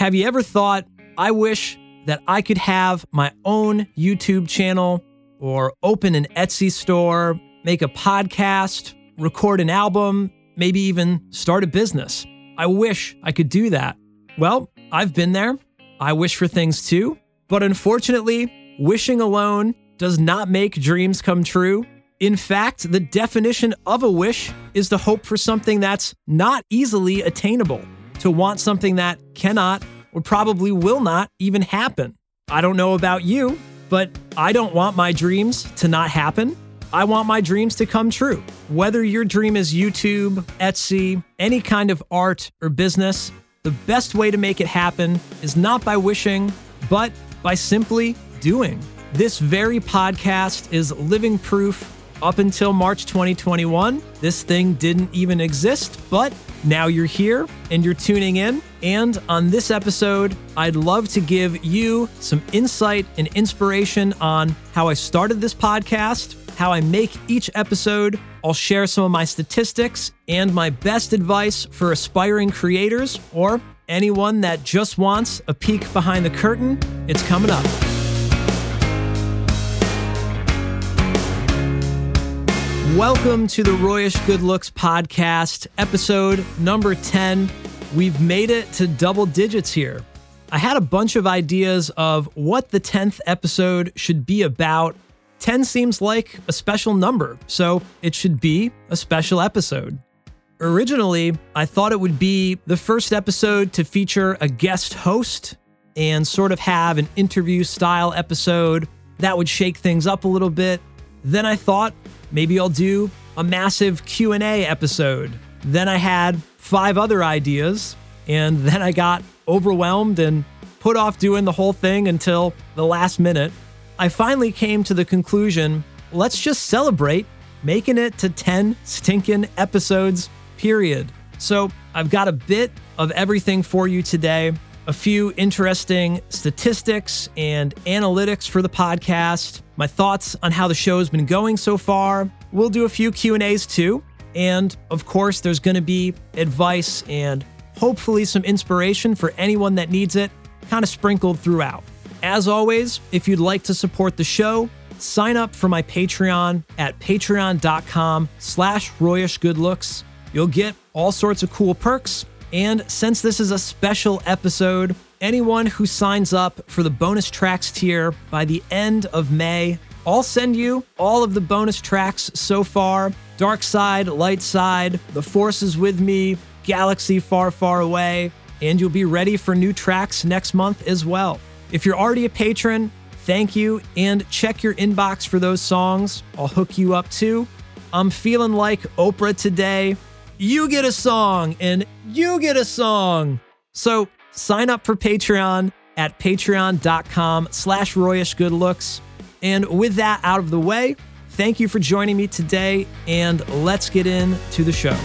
have you ever thought, I wish that I could have my own YouTube channel or open an Etsy store, make a podcast, record an album, maybe even start a business? I wish I could do that. Well, I've been there. I wish for things too. But unfortunately, wishing alone does not make dreams come true. In fact, the definition of a wish is to hope for something that's not easily attainable, to want something that cannot or probably will not even happen. I don't know about you, but I don't want my dreams to not happen. I want my dreams to come true. Whether your dream is YouTube, Etsy, any kind of art or business, the best way to make it happen is not by wishing, but by simply doing. This very podcast is living proof up until March 2021. This thing didn't even exist, but now you're here and you're tuning in. And on this episode, I'd love to give you some insight and inspiration on how I started this podcast, how I make each episode. I'll share some of my statistics and my best advice for aspiring creators or anyone that just wants a peek behind the curtain. It's coming up. Welcome to the Royish Good Looks podcast, episode number 10. We've made it to double digits here. I had a bunch of ideas of what the 10th episode should be about. 10 seems like a special number, so it should be a special episode. Originally, I thought it would be the first episode to feature a guest host and sort of have an interview style episode that would shake things up a little bit. Then I thought maybe I'll do a massive Q&A episode. Then I had five other ideas and then I got overwhelmed and put off doing the whole thing until the last minute. I finally came to the conclusion, let's just celebrate making it to 10 stinking episodes, period. So, I've got a bit of everything for you today a few interesting statistics and analytics for the podcast, my thoughts on how the show's been going so far. We'll do a few Q&As too, and of course there's going to be advice and hopefully some inspiration for anyone that needs it, kind of sprinkled throughout. As always, if you'd like to support the show, sign up for my Patreon at patreon.com slash royishgoodlooks. You'll get all sorts of cool perks, and since this is a special episode, anyone who signs up for the bonus tracks tier by the end of May, I'll send you all of the bonus tracks so far Dark Side, Light Side, The Force is With Me, Galaxy Far, Far Away, and you'll be ready for new tracks next month as well. If you're already a patron, thank you, and check your inbox for those songs. I'll hook you up too. I'm feeling like Oprah today you get a song and you get a song. So sign up for Patreon at patreon.com slash royish good looks. And with that out of the way, thank you for joining me today and let's get into the show.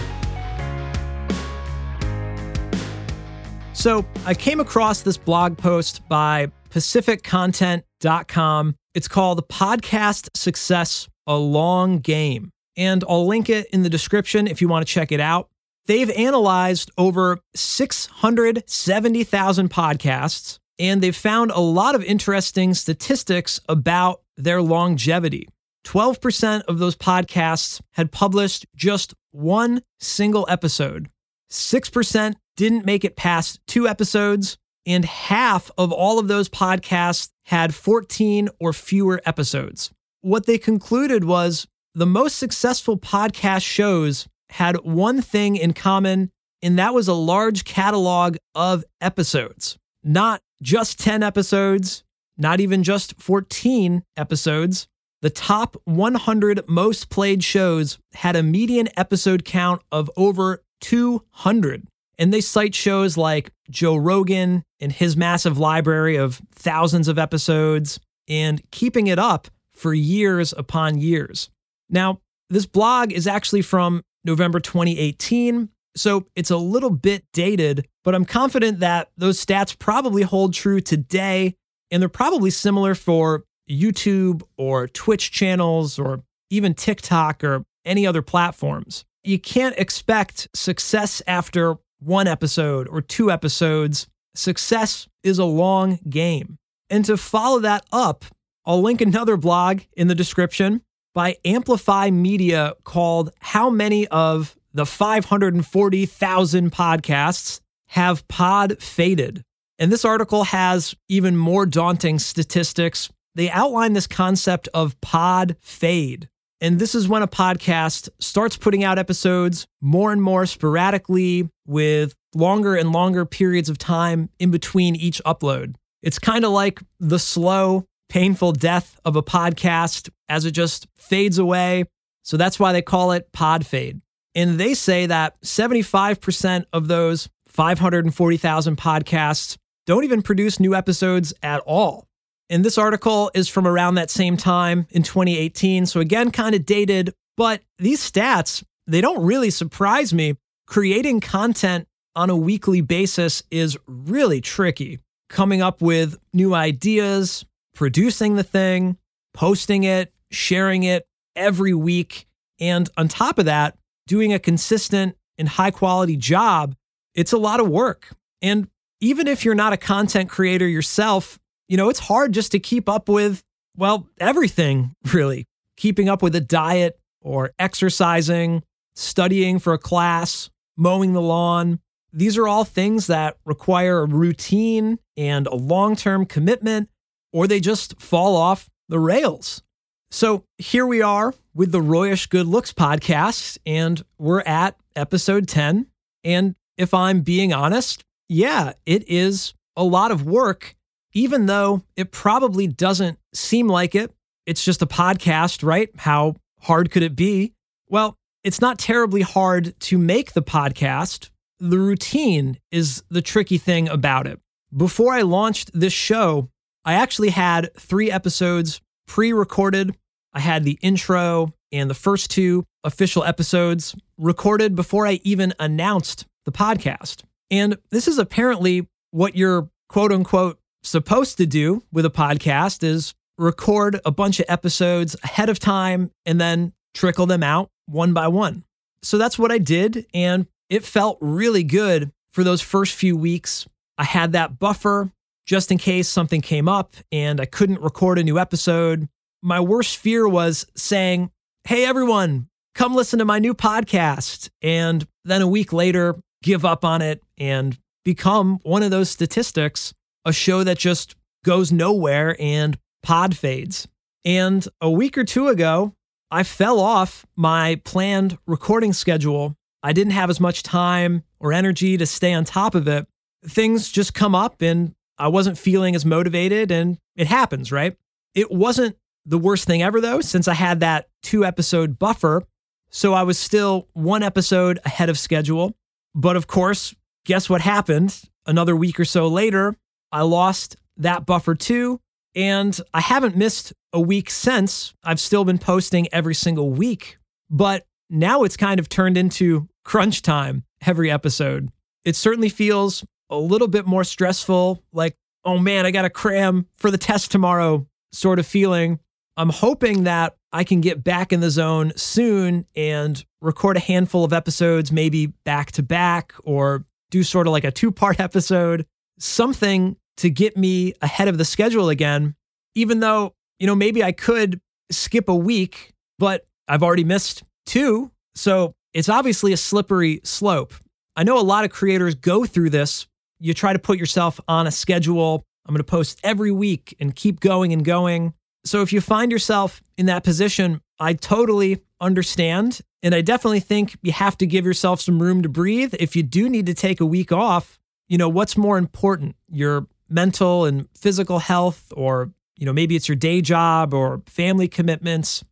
So I came across this blog post by pacificcontent.com. It's called Podcast Success, a Long Game and I'll link it in the description if you want to check it out. They've analyzed over 670,000 podcasts, and they've found a lot of interesting statistics about their longevity. 12% of those podcasts had published just one single episode. 6% didn't make it past two episodes, and half of all of those podcasts had 14 or fewer episodes. What they concluded was the most successful podcast shows had one thing in common, and that was a large catalog of episodes. Not just 10 episodes, not even just 14 episodes. The top 100 most played shows had a median episode count of over 200. And they cite shows like Joe Rogan and his massive library of thousands of episodes and keeping it up for years upon years. Now, this blog is actually from November 2018, so it's a little bit dated, but I'm confident that those stats probably hold true today, and they're probably similar for YouTube or Twitch channels or even TikTok or any other platforms. You can't expect success after one episode or two episodes, success is a long game. And to follow that up, I'll link another blog in the description by Amplifi Media called How Many of the 540,000 Podcasts Have Pod Faded? And this article has even more daunting statistics. They outline this concept of pod fade. And this is when a podcast starts putting out episodes more and more sporadically with longer and longer periods of time in between each upload. It's kind of like the slow, painful death of a podcast as it just fades away. So that's why they call it pod fade. And they say that 75% of those 540,000 podcasts don't even produce new episodes at all. And this article is from around that same time in 2018. So, again, kind of dated, but these stats, they don't really surprise me. Creating content on a weekly basis is really tricky. Coming up with new ideas, producing the thing, posting it, sharing it every week. And on top of that, doing a consistent and high quality job, it's a lot of work. And even if you're not a content creator yourself, you know, it's hard just to keep up with, well, everything really. Keeping up with a diet or exercising, studying for a class, mowing the lawn. These are all things that require a routine and a long term commitment, or they just fall off the rails. So here we are with the Royish Good Looks podcast, and we're at episode 10. And if I'm being honest, yeah, it is a lot of work, even though it probably doesn't seem like it. It's just a podcast, right? How hard could it be? Well, it's not terribly hard to make the podcast. The routine is the tricky thing about it. Before I launched this show, I actually had three episodes pre recorded. I had the intro and the first two official episodes recorded before I even announced the podcast. And this is apparently what you're quote unquote supposed to do with a podcast is record a bunch of episodes ahead of time and then trickle them out one by one. So that's what I did and it felt really good for those first few weeks. I had that buffer just in case something came up and I couldn't record a new episode. My worst fear was saying, Hey, everyone, come listen to my new podcast. And then a week later, give up on it and become one of those statistics, a show that just goes nowhere and pod fades. And a week or two ago, I fell off my planned recording schedule. I didn't have as much time or energy to stay on top of it. Things just come up and I wasn't feeling as motivated, and it happens, right? It wasn't the worst thing ever, though, since I had that two episode buffer. So I was still one episode ahead of schedule. But of course, guess what happened? Another week or so later, I lost that buffer too. And I haven't missed a week since. I've still been posting every single week. But now it's kind of turned into crunch time every episode. It certainly feels a little bit more stressful, like, oh man, I got to cram for the test tomorrow sort of feeling. I'm hoping that I can get back in the zone soon and record a handful of episodes, maybe back to back, or do sort of like a two part episode, something to get me ahead of the schedule again. Even though, you know, maybe I could skip a week, but I've already missed two. So it's obviously a slippery slope. I know a lot of creators go through this. You try to put yourself on a schedule. I'm going to post every week and keep going and going. So if you find yourself in that position, I totally understand. And I definitely think you have to give yourself some room to breathe. If you do need to take a week off, you know, what's more important? Your mental and physical health, or, you know, maybe it's your day job or family commitments.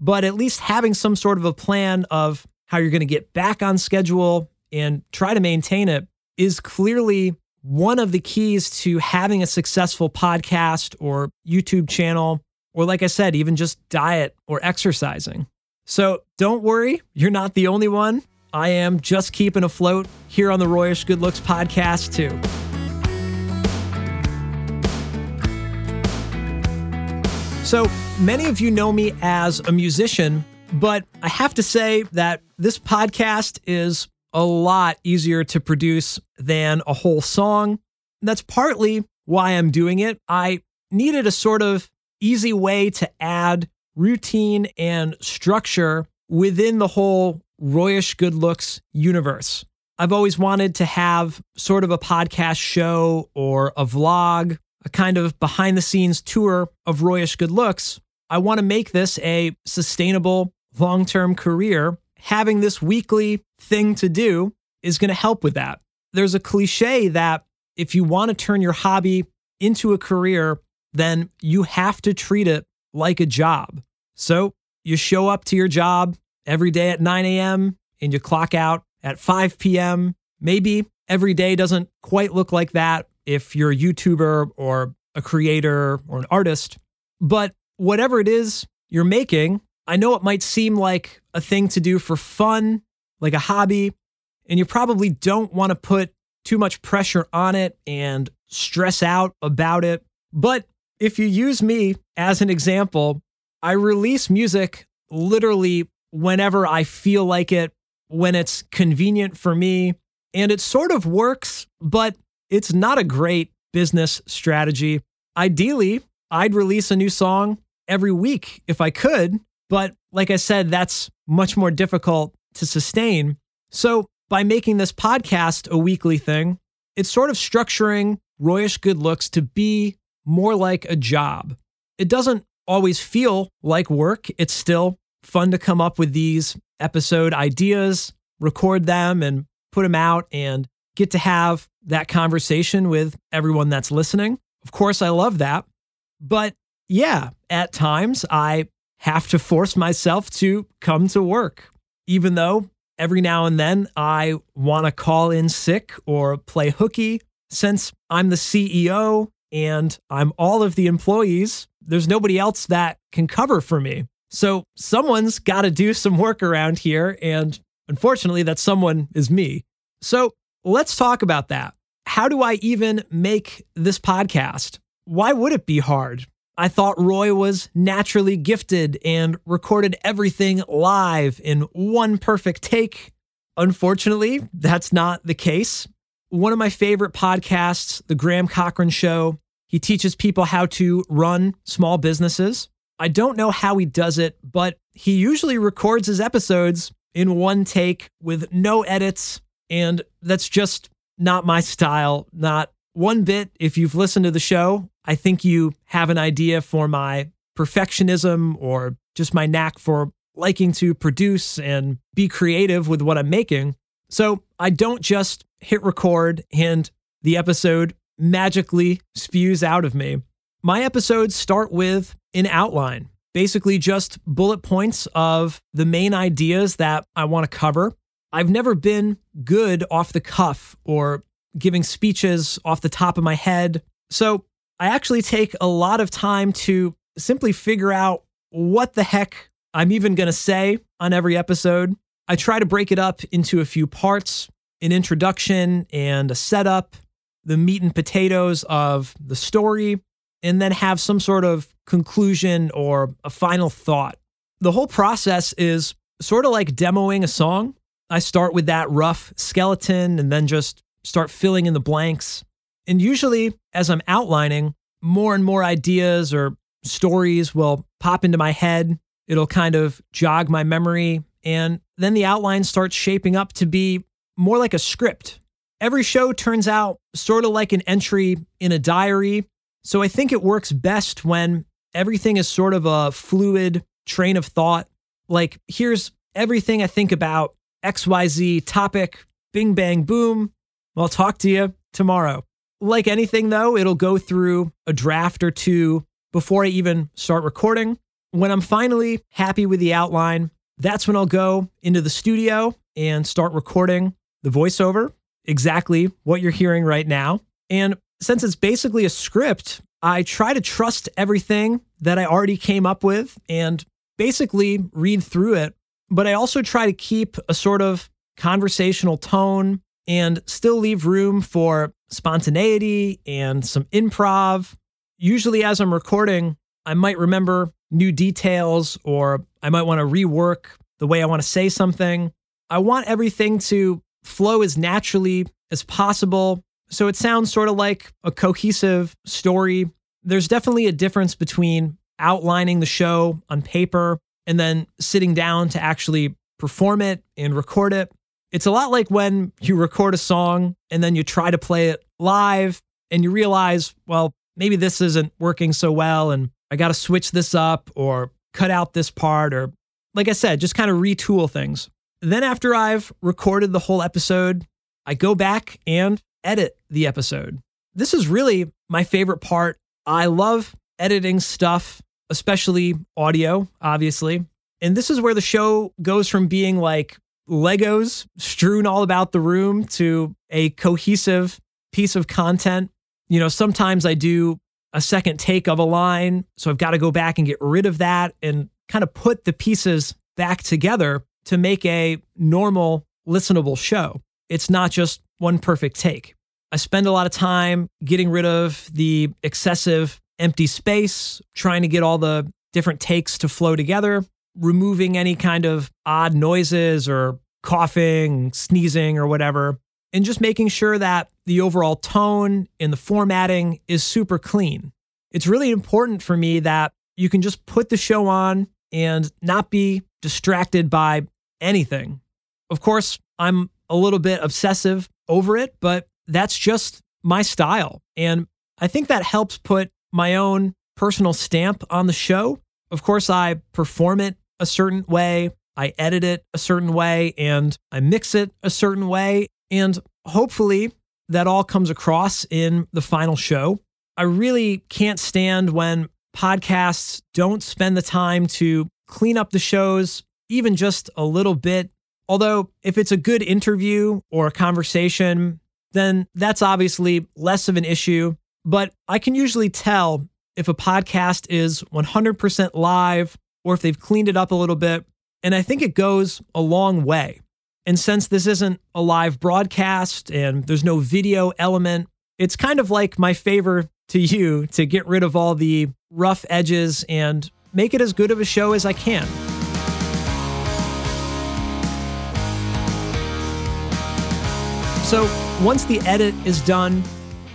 But at least having some sort of a plan of how you're going to get back on schedule and try to maintain it is clearly one of the keys to having a successful podcast or YouTube channel or, like I said, even just diet or exercising. So don't worry, you're not the only one. I am just keeping afloat here on the Royish Good Looks podcast, too. So many of you know me as a musician, but I have to say that this podcast is a lot easier to produce than a whole song. that's partly why I'm doing it. I needed a sort of easy way to add routine and structure within the whole Royish Good Looks universe. I've always wanted to have sort of a podcast show or a vlog, a kind of behind the scenes tour of Royish Good Looks. I want to make this a sustainable long term career. Having this weekly thing to do is going to help with that. There's a cliche that if you want to turn your hobby into a career, then you have to treat it like a job. So you show up to your job every day at 9 a.m. and you clock out at 5 p.m. Maybe every day doesn't quite look like that if you're a YouTuber or a creator or an artist. But whatever it is you're making, I know it might seem like a thing to do for fun, like a hobby, and you probably don't want to put too much pressure on it and stress out about it. But if you use me as an example, I release music literally whenever I feel like it, when it's convenient for me. And it sort of works, but it's not a great business strategy. Ideally, I'd release a new song every week if I could. But like I said, that's much more difficult to sustain. So by making this podcast a weekly thing, it's sort of structuring Royish Good Looks to be more like a job. It doesn't always feel like work. It's still fun to come up with these episode ideas, record them, and put them out and get to have that conversation with everyone that's listening. Of course, I love that. But yeah, at times I have to force myself to come to work, even though every now and then I want to call in sick or play hooky. Since I'm the CEO and I'm all of the employees, there's nobody else that can cover for me. So someone's got to do some work around here. And unfortunately, that someone is me. So let's talk about that. How do I even make this podcast? Why would it be hard? I thought Roy was naturally gifted and recorded everything live in one perfect take. Unfortunately, that's not the case. One of my favorite podcasts, The Graham Cochrane Show, he teaches people how to run small businesses. I don't know how he does it, but he usually records his episodes in one take with no edits. And that's just not my style, not one bit. If you've listened to the show, I think you have an idea for my perfectionism or just my knack for liking to produce and be creative with what I'm making. So I don't just hit record and the episode magically spews out of me. My episodes start with an outline, basically just bullet points of the main ideas that I want to cover. I've never been good off the cuff or giving speeches off the top of my head. So I actually take a lot of time to simply figure out what the heck I'm even going to say on every episode. I try to break it up into a few parts an introduction and a setup, the meat and potatoes of the story, and then have some sort of conclusion or a final thought. The whole process is sort of like demoing a song. I start with that rough skeleton and then just start filling in the blanks. And usually, as I'm outlining, more and more ideas or stories will pop into my head. It'll kind of jog my memory. And then the outline starts shaping up to be more like a script. Every show turns out sort of like an entry in a diary. So I think it works best when everything is sort of a fluid train of thought. Like, here's everything I think about XYZ topic, bing, bang, boom. I'll talk to you tomorrow. Like anything, though, it'll go through a draft or two before I even start recording. When I'm finally happy with the outline, that's when I'll go into the studio and start recording the voiceover, exactly what you're hearing right now. And since it's basically a script, I try to trust everything that I already came up with and basically read through it. But I also try to keep a sort of conversational tone and still leave room for spontaneity and some improv. Usually, as I'm recording, I might remember new details or I might want to rework the way I want to say something. I want everything to flow as naturally as possible So it sounds sort of like a cohesive story. There's definitely a difference between outlining the show on paper and then sitting down to actually perform it and record it. It's a lot like when you record a song and then you try to play it live and you realize, well, maybe this isn't working so well and I got to switch this up or cut out this part or like I said, just kind of retool things. Then after I've recorded the whole episode, I go back and edit the episode. This is really my favorite part. I love editing stuff, especially audio, obviously. And this is where the show goes from being like Legos strewn all about the room to a cohesive piece of content. You know, sometimes I do a second take of a line. So I've got to go back and get rid of that and kind of put the pieces back together to make a normal, listenable show. It's not just one perfect take. I spend a lot of time getting rid of the excessive empty space, trying to get all the different takes to flow together, removing any kind of odd noises or coughing, sneezing, or whatever, and just making sure that the overall tone and the formatting is super clean. It's really important for me that you can just put the show on and not be distracted by anything. Of course, I'm a little bit obsessive over it, but that's just my style. And I think that helps put my own personal stamp on the show. Of course, I perform it a certain way, I edit it a certain way, and I mix it a certain way. And hopefully, that all comes across in the final show. I really can't stand when podcasts don't spend the time to clean up the shows, even just a little bit. Although, if it's a good interview or a conversation, then that's obviously less of an issue. But I can usually tell if a podcast is 100% live or if they've cleaned it up a little bit. And I think it goes a long way. And since this isn't a live broadcast and there's no video element, it's kind of like my favor to you to get rid of all the rough edges and make it as good of a show as I can. So once the edit is done,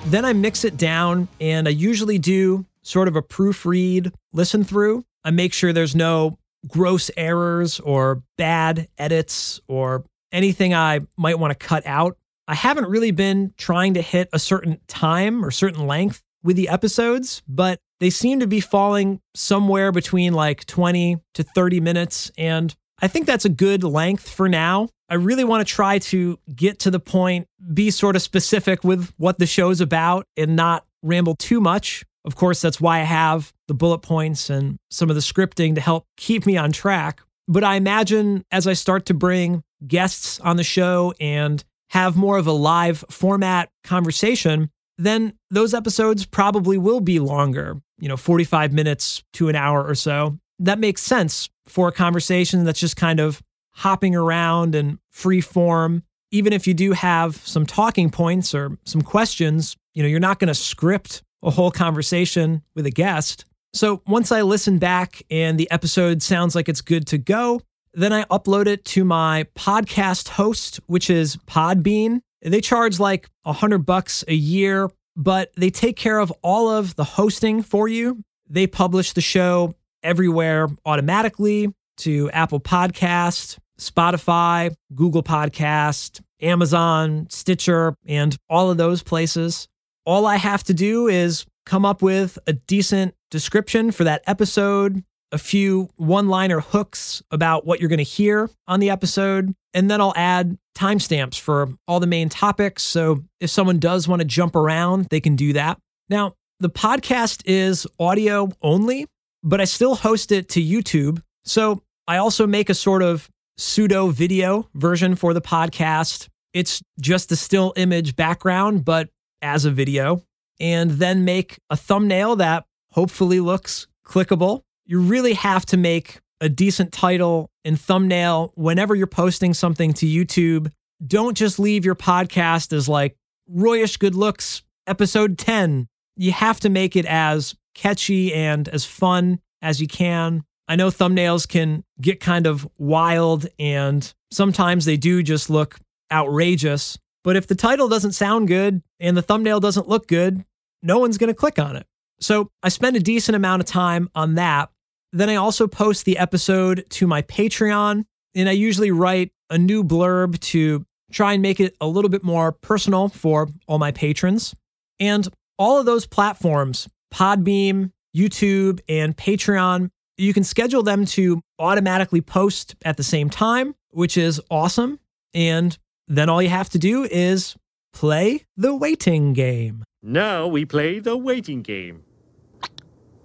then I mix it down and I usually do sort of a proofread listen through. I make sure there's no gross errors or bad edits or anything I might want to cut out. I haven't really been trying to hit a certain time or certain length with the episodes, but they seem to be falling somewhere between like 20 to 30 minutes. And I think that's a good length for now. I really want to try to get to the point, be sort of specific with what the show's about and not ramble too much. Of course, that's why I have the bullet points and some of the scripting to help keep me on track. But I imagine as I start to bring guests on the show and have more of a live format conversation, then those episodes probably will be longer, you know, 45 minutes to an hour or so. That makes sense for a conversation that's just kind of hopping around and free form. Even if you do have some talking points or some questions, you know, you're not going to script a whole conversation with a guest. So once I listen back and the episode sounds like it's good to go, then I upload it to my podcast host, which is Podbean. They charge like a hundred bucks a year, but they take care of all of the hosting for you. They publish the show everywhere automatically to Apple Podcast, Spotify, Google Podcast, Amazon, Stitcher, and all of those places. All I have to do is come up with a decent description for that episode, a few one liner hooks about what you're going to hear on the episode, and then I'll add timestamps for all the main topics. So if someone does want to jump around, they can do that. Now, the podcast is audio only, but I still host it to YouTube. So I also make a sort of pseudo video version for the podcast. It's just a still image background, but as a video, and then make a thumbnail that hopefully looks clickable. You really have to make a decent title and thumbnail whenever you're posting something to YouTube. Don't just leave your podcast as like Royish Good Looks episode 10. You have to make it as catchy and as fun as you can. I know thumbnails can get kind of wild and sometimes they do just look outrageous, But if the title doesn't sound good and the thumbnail doesn't look good, no one's going to click on it. So I spend a decent amount of time on that. Then I also post the episode to my Patreon, and I usually write a new blurb to try and make it a little bit more personal for all my patrons. And all of those platforms, Podbean, YouTube, and Patreon, you can schedule them to automatically post at the same time, which is awesome. And then all you have to do is play the waiting game. Now we play the waiting game.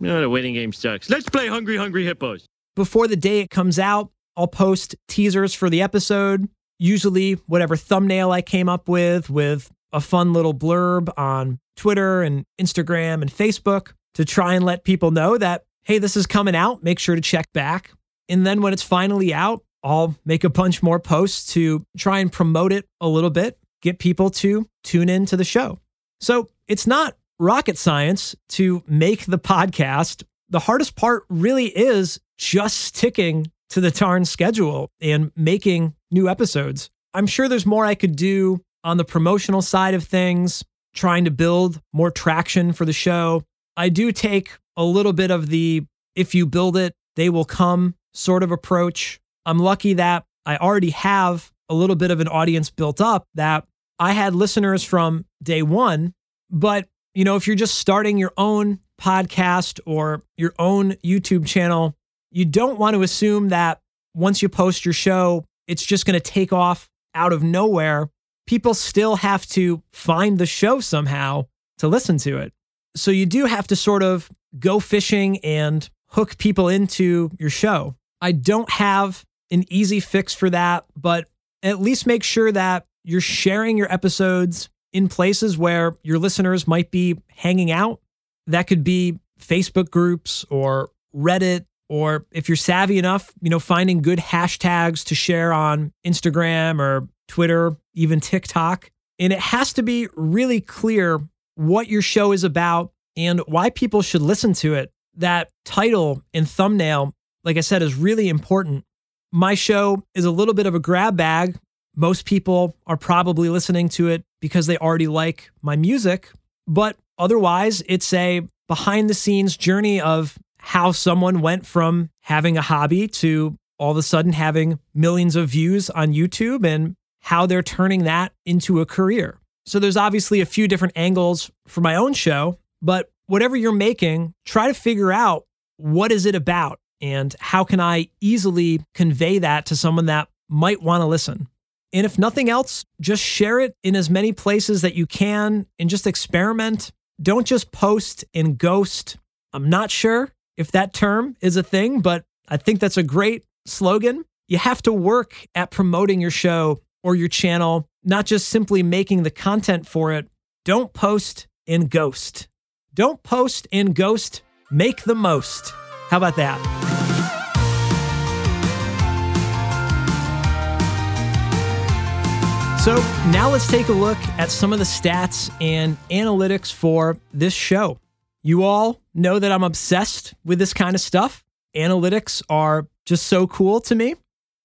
No, the waiting game sucks. Let's play Hungry Hungry Hippos. Before the day it comes out, I'll post teasers for the episode, usually whatever thumbnail I came up with, with a fun little blurb on Twitter and Instagram and Facebook to try and let people know that, hey, this is coming out. Make sure to check back. And then when it's finally out, I'll make a bunch more posts to try and promote it a little bit, get people to tune in to the show. So it's not rocket science to make the podcast. The hardest part really is just sticking to the darn schedule and making new episodes. I'm sure there's more I could do on the promotional side of things, trying to build more traction for the show. I do take a little bit of the if you build it, they will come sort of approach. I'm lucky that I already have a little bit of an audience built up that I had listeners from day one. But, you know, if you're just starting your own podcast or your own YouTube channel, you don't want to assume that once you post your show, it's just going to take off out of nowhere. People still have to find the show somehow to listen to it. So you do have to sort of go fishing and hook people into your show. I don't have an easy fix for that, but at least make sure that you're sharing your episodes in places where your listeners might be hanging out. That could be Facebook groups or Reddit or if you're savvy enough, you know, finding good hashtags to share on Instagram or Twitter, even TikTok. And it has to be really clear what your show is about and why people should listen to it. That title and thumbnail, like I said, is really important. My show is a little bit of a grab bag. Most people are probably listening to it because they already like my music, but otherwise, it's a behind the scenes journey of how someone went from having a hobby to all of a sudden having millions of views on YouTube and how they're turning that into a career. So there's obviously a few different angles for my own show, but whatever you're making, try to figure out what is it about and how can I easily convey that to someone that might want to listen. And if nothing else, just share it in as many places that you can and just experiment. Don't just post and ghost. I'm not sure if that term is a thing, but I think that's a great slogan. You have to work at promoting your show or your channel, not just simply making the content for it. Don't post and ghost. Don't post and ghost, make the most. How about that? So, now let's take a look at some of the stats and analytics for this show. You all know that I'm obsessed with this kind of stuff. Analytics are just so cool to me.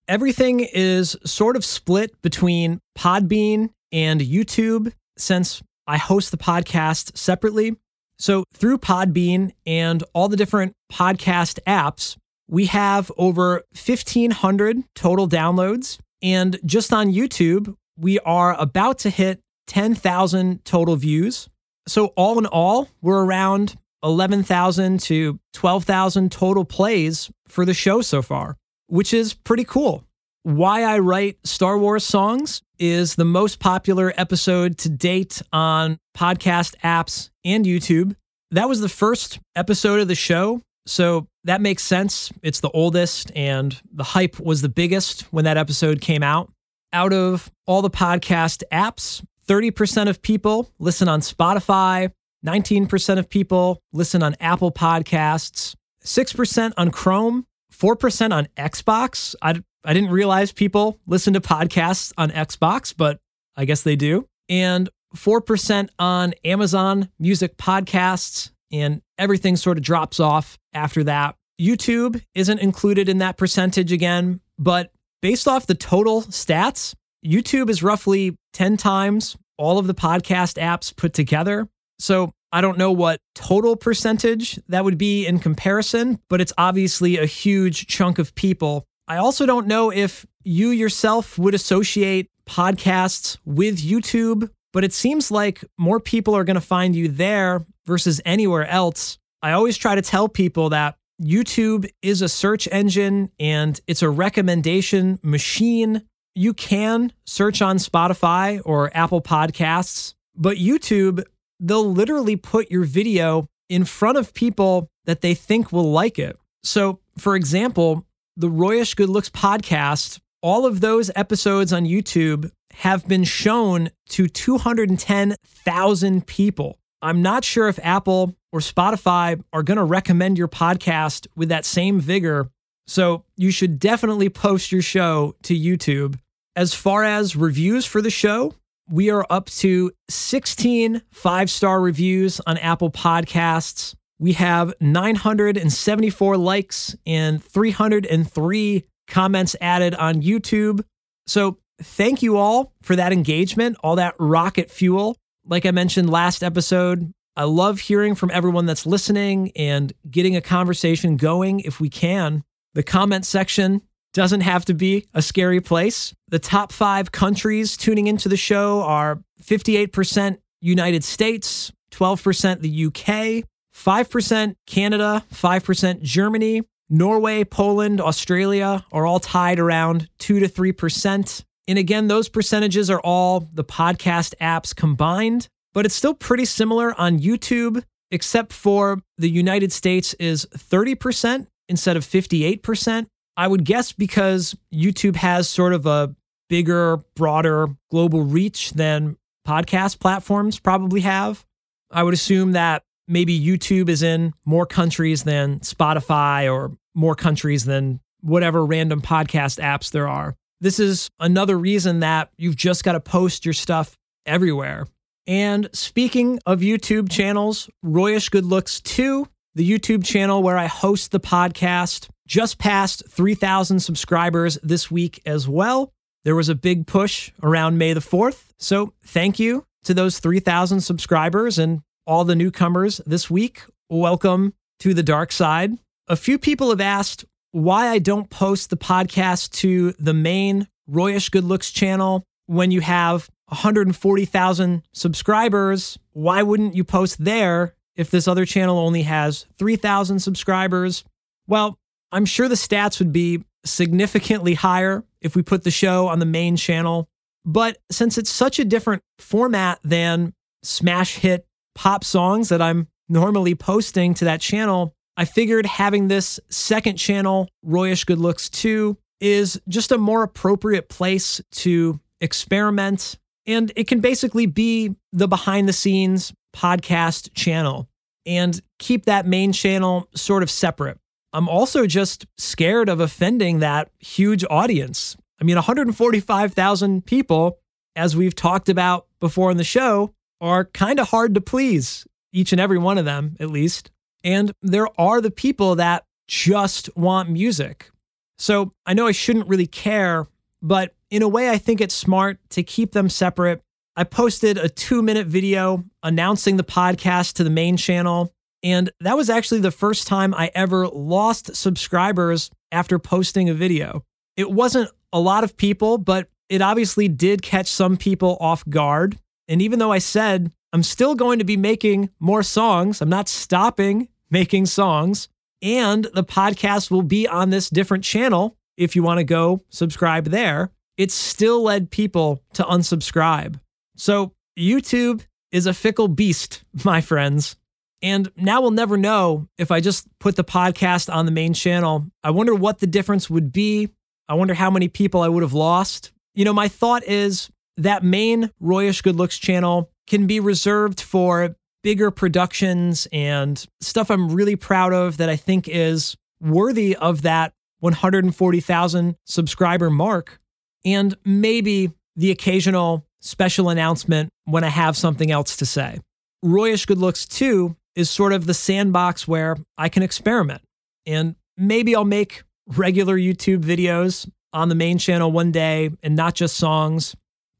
Everything is sort of split between Podbean and YouTube since I host the podcast separately. So, through Podbean and all the different podcast apps, we have over 1,500 total downloads. And just on YouTube, we are about to hit 10,000 total views. So, all in all, we're around 11,000 to 12,000 total plays for the show so far, which is pretty cool. Why I Write Star Wars Songs is the most popular episode to date on podcast apps and YouTube. That was the first episode of the show. So that makes sense. It's the oldest, and the hype was the biggest when that episode came out. Out of all the podcast apps, 30% of people listen on Spotify, 19% of people listen on Apple Podcasts, 6% on Chrome, 4% on Xbox. I, I didn't realize people listen to podcasts on Xbox, but I guess they do. And 4% on Amazon Music Podcasts, and everything sort of drops off after that. YouTube isn't included in that percentage again, but based off the total stats, YouTube is roughly 10 times all of the podcast apps put together. So I don't know what total percentage that would be in comparison, but it's obviously a huge chunk of people. I also don't know if you yourself would associate podcasts with YouTube, but it seems like more people are going to find you there versus anywhere else. I always try to tell people that YouTube is a search engine and it's a recommendation machine. You can search on Spotify or Apple Podcasts, but YouTube, they'll literally put your video in front of people that they think will like it. So, for example, the Royish Good Looks podcast, all of those episodes on YouTube have been shown to 210,000 people. I'm not sure if Apple or Spotify are going to recommend your podcast with that same vigor. So you should definitely post your show to YouTube. As far as reviews for the show, we are up to 16 five star reviews on Apple Podcasts. We have 974 likes and 303 comments added on YouTube. So thank you all for that engagement, all that rocket fuel. Like I mentioned last episode, I love hearing from everyone that's listening and getting a conversation going if we can. The comment section doesn't have to be a scary place. The top five countries tuning into the show are 58% United States, 12% the UK, 5% Canada, 5% Germany, Norway, Poland, Australia are all tied around 2 to 3%. And again, those percentages are all the podcast apps combined, but it's still pretty similar on YouTube, except for the United States is 30% instead of 58%. I would guess because YouTube has sort of a bigger, broader global reach than podcast platforms probably have. I would assume that maybe YouTube is in more countries than Spotify or more countries than whatever random podcast apps there are. This is another reason that you've just got to post your stuff everywhere. And speaking of YouTube channels, Royish Good Looks 2, the YouTube channel where I host the podcast, just passed 3,000 subscribers this week as well. There was a big push around May the 4th. So thank you to those 3,000 subscribers and all the newcomers this week. Welcome to the dark side. A few people have asked why I don't post the podcast to the main Royish Good Looks channel when you have 140,000 subscribers. Why wouldn't you post there if this other channel only has 3,000 subscribers? Well, I'm sure the stats would be significantly higher if we put the show on the main channel. But since it's such a different format than smash hit pop songs that I'm normally posting to that channel, I figured having this second channel, Royish Good Looks 2, is just a more appropriate place to experiment. And it can basically be the behind the scenes podcast channel and keep that main channel sort of separate. I'm also just scared of offending that huge audience. I mean, 145,000 people, as we've talked about before in the show, are kind of hard to please, each and every one of them, at least. And there are the people that just want music. So I know I shouldn't really care, but in a way, I think it's smart to keep them separate. I posted a two minute video announcing the podcast to the main channel. And that was actually the first time I ever lost subscribers after posting a video. It wasn't a lot of people, but it obviously did catch some people off guard. And even though I said I'm still going to be making more songs, I'm not stopping making songs. And the podcast will be on this different channel if you want to go subscribe there. It still led people to unsubscribe. So YouTube is a fickle beast, my friends. And now we'll never know if I just put the podcast on the main channel. I wonder what the difference would be. I wonder how many people I would have lost. You know, my thought is that main Royish Good Looks channel can be reserved for bigger productions and stuff I'm really proud of that I think is worthy of that 140,000 subscriber mark. And maybe the occasional special announcement when I have something else to say. Royish Good Looks 2 is sort of the sandbox where I can experiment. And maybe I'll make regular YouTube videos on the main channel one day and not just songs.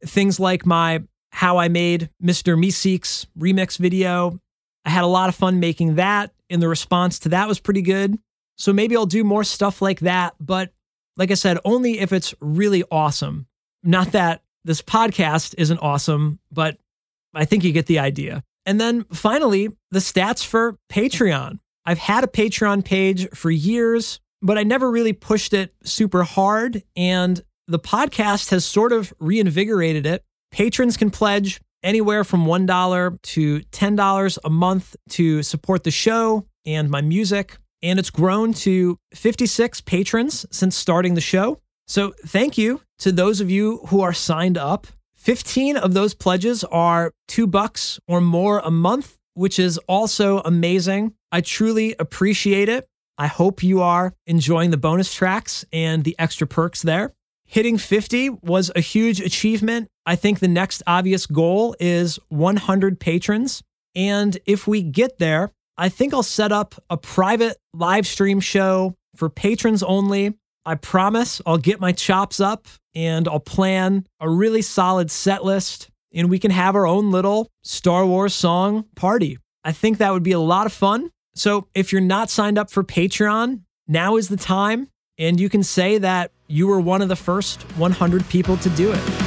Things like my How I Made Mr. Meeseeks remix video. I had a lot of fun making that, and the response to that was pretty good. So maybe I'll do more stuff like that. But like I said, only if it's really awesome. Not that this podcast isn't awesome, but I think you get the idea. And then finally, the stats for Patreon. I've had a Patreon page for years, but I never really pushed it super hard. And the podcast has sort of reinvigorated it. Patrons can pledge anywhere from $1 to $10 a month to support the show and my music. And it's grown to 56 patrons since starting the show. So thank you to those of you who are signed up. 15 of those pledges are two bucks or more a month, which is also amazing. I truly appreciate it. I hope you are enjoying the bonus tracks and the extra perks there. Hitting 50 was a huge achievement. I think the next obvious goal is 100 patrons. And if we get there, I think I'll set up a private live stream show for patrons only. I promise I'll get my chops up and I'll plan a really solid set list and we can have our own little Star Wars song party. I think that would be a lot of fun. So if you're not signed up for Patreon, now is the time. And you can say that you were one of the first 100 people to do it.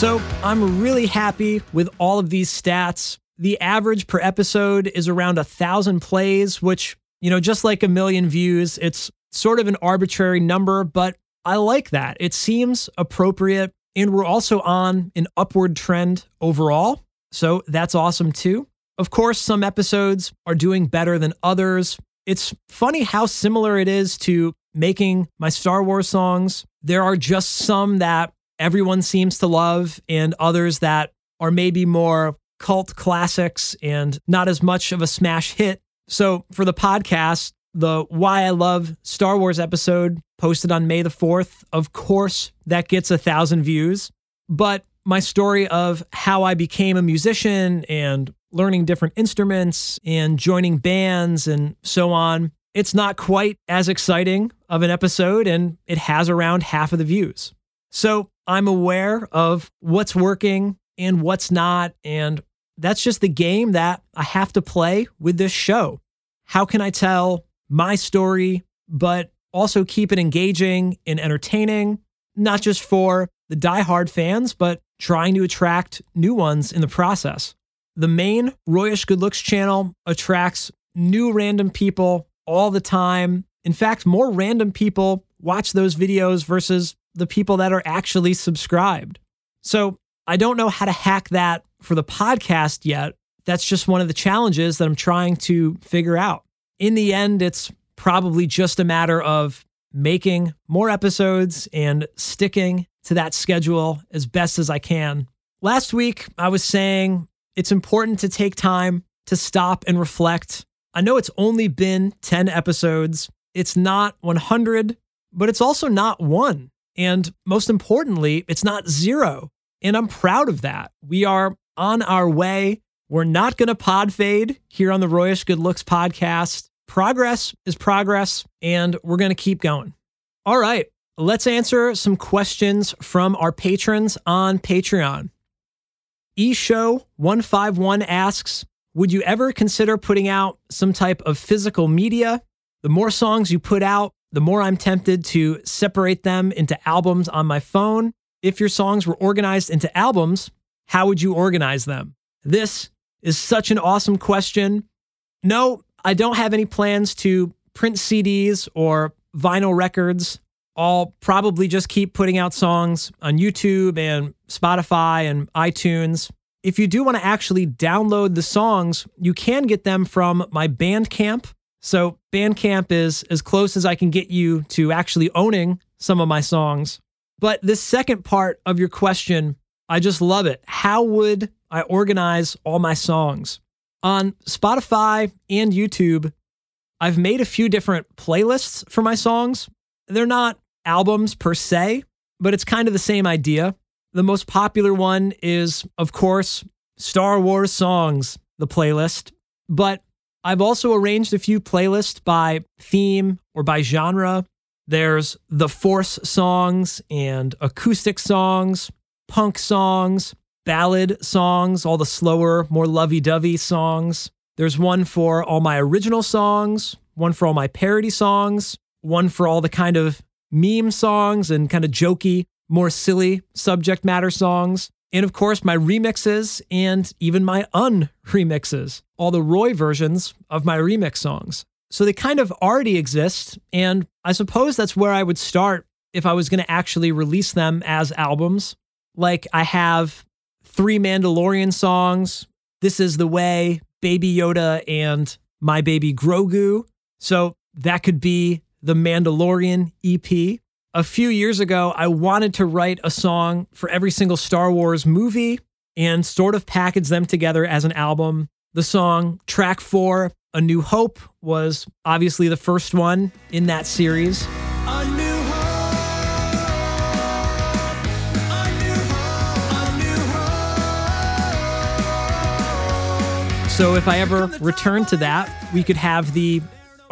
So I'm really happy with all of these stats. The average per episode is around a thousand plays, which, you know, just like a million views, it's sort of an arbitrary number, but I like that. It seems appropriate and we're also on an upward trend overall. So that's awesome too. Of course, some episodes are doing better than others. It's funny how similar it is to making my Star Wars songs. There are just some that everyone seems to love, and others that are maybe more cult classics and not as much of a smash hit. So for the podcast, the Why I Love Star Wars episode posted on May the 4th. Of course, that gets a thousand views. But my story of how I became a musician and learning different instruments and joining bands and so on, it's not quite as exciting of an episode and it has around half of the views. So I'm aware of what's working and what's not. And that's just the game that I have to play with this show. How can I tell my story, but also keep it engaging and entertaining, not just for the die-hard fans, but trying to attract new ones in the process. The main Royish Good Looks channel attracts new random people all the time. In fact, more random people watch those videos versus the people that are actually subscribed. So I don't know how to hack that for the podcast yet. That's just one of the challenges that I'm trying to figure out in the end, it's probably just a matter of making more episodes and sticking to that schedule as best as I can. Last week, I was saying it's important to take time to stop and reflect. I know it's only been 10 episodes. It's not 100, but it's also not one. And most importantly, it's not zero. And I'm proud of that. We are on our way. We're not going to pod fade here on the Royish Good Looks podcast progress is progress, and we're going to keep going. All right, let's answer some questions from our patrons on Patreon. eShow151 asks Would you ever consider putting out some type of physical media? The more songs you put out, the more I'm tempted to separate them into albums on my phone. If your songs were organized into albums, how would you organize them? This is such an awesome question. No, I don't have any plans to print CDs or vinyl records. I'll probably just keep putting out songs on YouTube and Spotify and iTunes. If you do want to actually download the songs, you can get them from my Bandcamp. So, Bandcamp is as close as I can get you to actually owning some of my songs. But this second part of your question, I just love it. How would I organize all my songs? On Spotify and YouTube, I've made a few different playlists for my songs. They're not albums per se, but it's kind of the same idea. The most popular one is, of course, Star Wars Songs, the playlist. But I've also arranged a few playlists by theme or by genre. There's the force songs and acoustic songs, punk songs, ballad songs, all the slower, more lovey dovey songs. There's one for all my original songs, one for all my parody songs, one for all the kind of meme songs and kind of jokey, more silly subject matter songs. And of course, my remixes and even my unremixes, all the Roy versions of my remix songs. So they kind of already exist. And I suppose that's where I would start if I was going to actually release them as albums. Like I have three Mandalorian songs This Is the Way, Baby Yoda, and My Baby Grogu. So that could be the Mandalorian EP. A few years ago, I wanted to write a song for every single Star Wars movie and sort of package them together as an album. The song track four, A New Hope, was obviously the first one in that series. So if I ever return to that, we could have the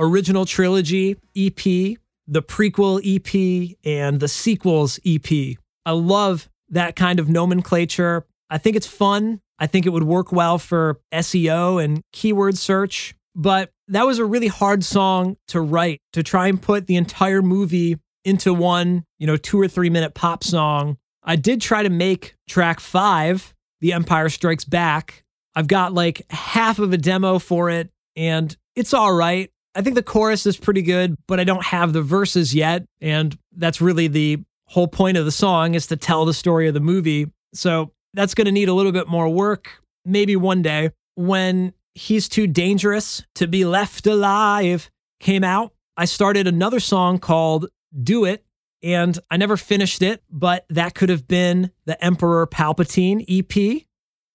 original trilogy EP, the prequel EP, and the sequels EP. I love that kind of nomenclature. I think it's fun. I think it would work well for SEO and keyword search. But that was a really hard song to write to try and put the entire movie into one, you know, two or three minute pop song. I did try to make track five, The Empire Strikes Back, I've got like half of a demo for it, and it's all right. I think the chorus is pretty good, but I don't have the verses yet. And that's really the whole point of the song is to tell the story of the movie. So that's going to need a little bit more work. Maybe one day when He's Too Dangerous to Be Left Alive came out, I started another song called Do It. And I never finished it, but that could have been the Emperor Palpatine EP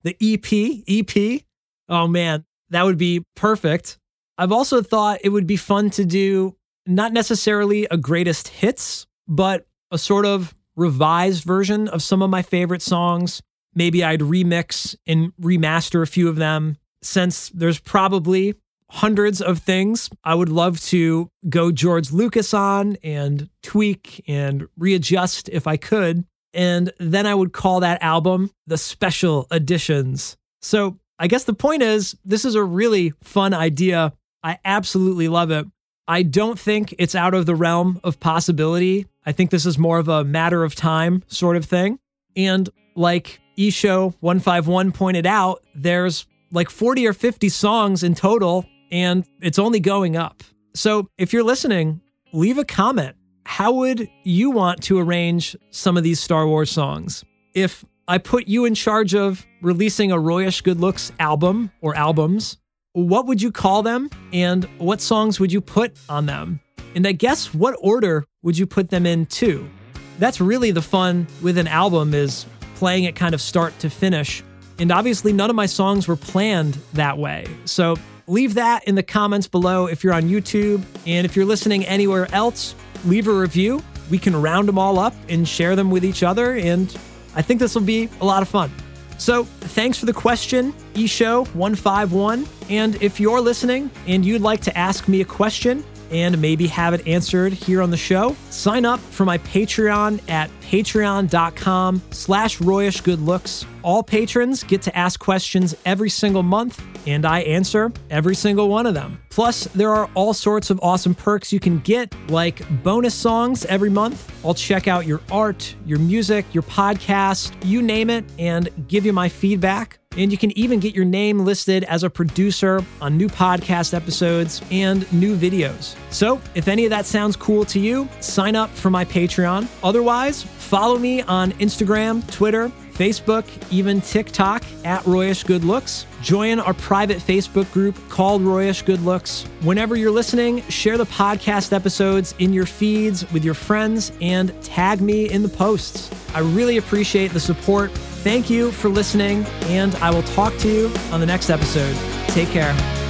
the EP, EP. Oh man, that would be perfect. I've also thought it would be fun to do not necessarily a greatest hits, but a sort of revised version of some of my favorite songs. Maybe I'd remix and remaster a few of them since there's probably hundreds of things I would love to go George Lucas on and tweak and readjust if I could. And then I would call that album the special editions. So I guess the point is, this is a really fun idea. I absolutely love it. I don't think it's out of the realm of possibility. I think this is more of a matter of time sort of thing. And like eShow 151 pointed out, there's like 40 or 50 songs in total, and it's only going up. So if you're listening, leave a comment how would you want to arrange some of these Star Wars songs? If I put you in charge of releasing a Royish Good Looks album or albums, what would you call them and what songs would you put on them? And I guess what order would you put them in too? That's really the fun with an album is playing it kind of start to finish. And obviously none of my songs were planned that way. So leave that in the comments below if you're on YouTube and if you're listening anywhere else, leave a review. We can round them all up and share them with each other. And I think this will be a lot of fun. So, thanks for the question, eShow151. And if you're listening and you'd like to ask me a question and maybe have it answered here on the show, sign up for my Patreon at patreon.com slash royishgoodlooks. All patrons get to ask questions every single month and I answer every single one of them. Plus, there are all sorts of awesome perks you can get, like bonus songs every month. I'll check out your art, your music, your podcast, you name it, and give you my feedback. And you can even get your name listed as a producer on new podcast episodes and new videos. So, if any of that sounds cool to you, sign up for my Patreon. Otherwise, follow me on Instagram, Twitter, Facebook, even TikTok at Royish Good Looks. Join our private Facebook group called Royish Good Looks. Whenever you're listening, share the podcast episodes in your feeds with your friends and tag me in the posts. I really appreciate the support. Thank you for listening, and I will talk to you on the next episode. Take care.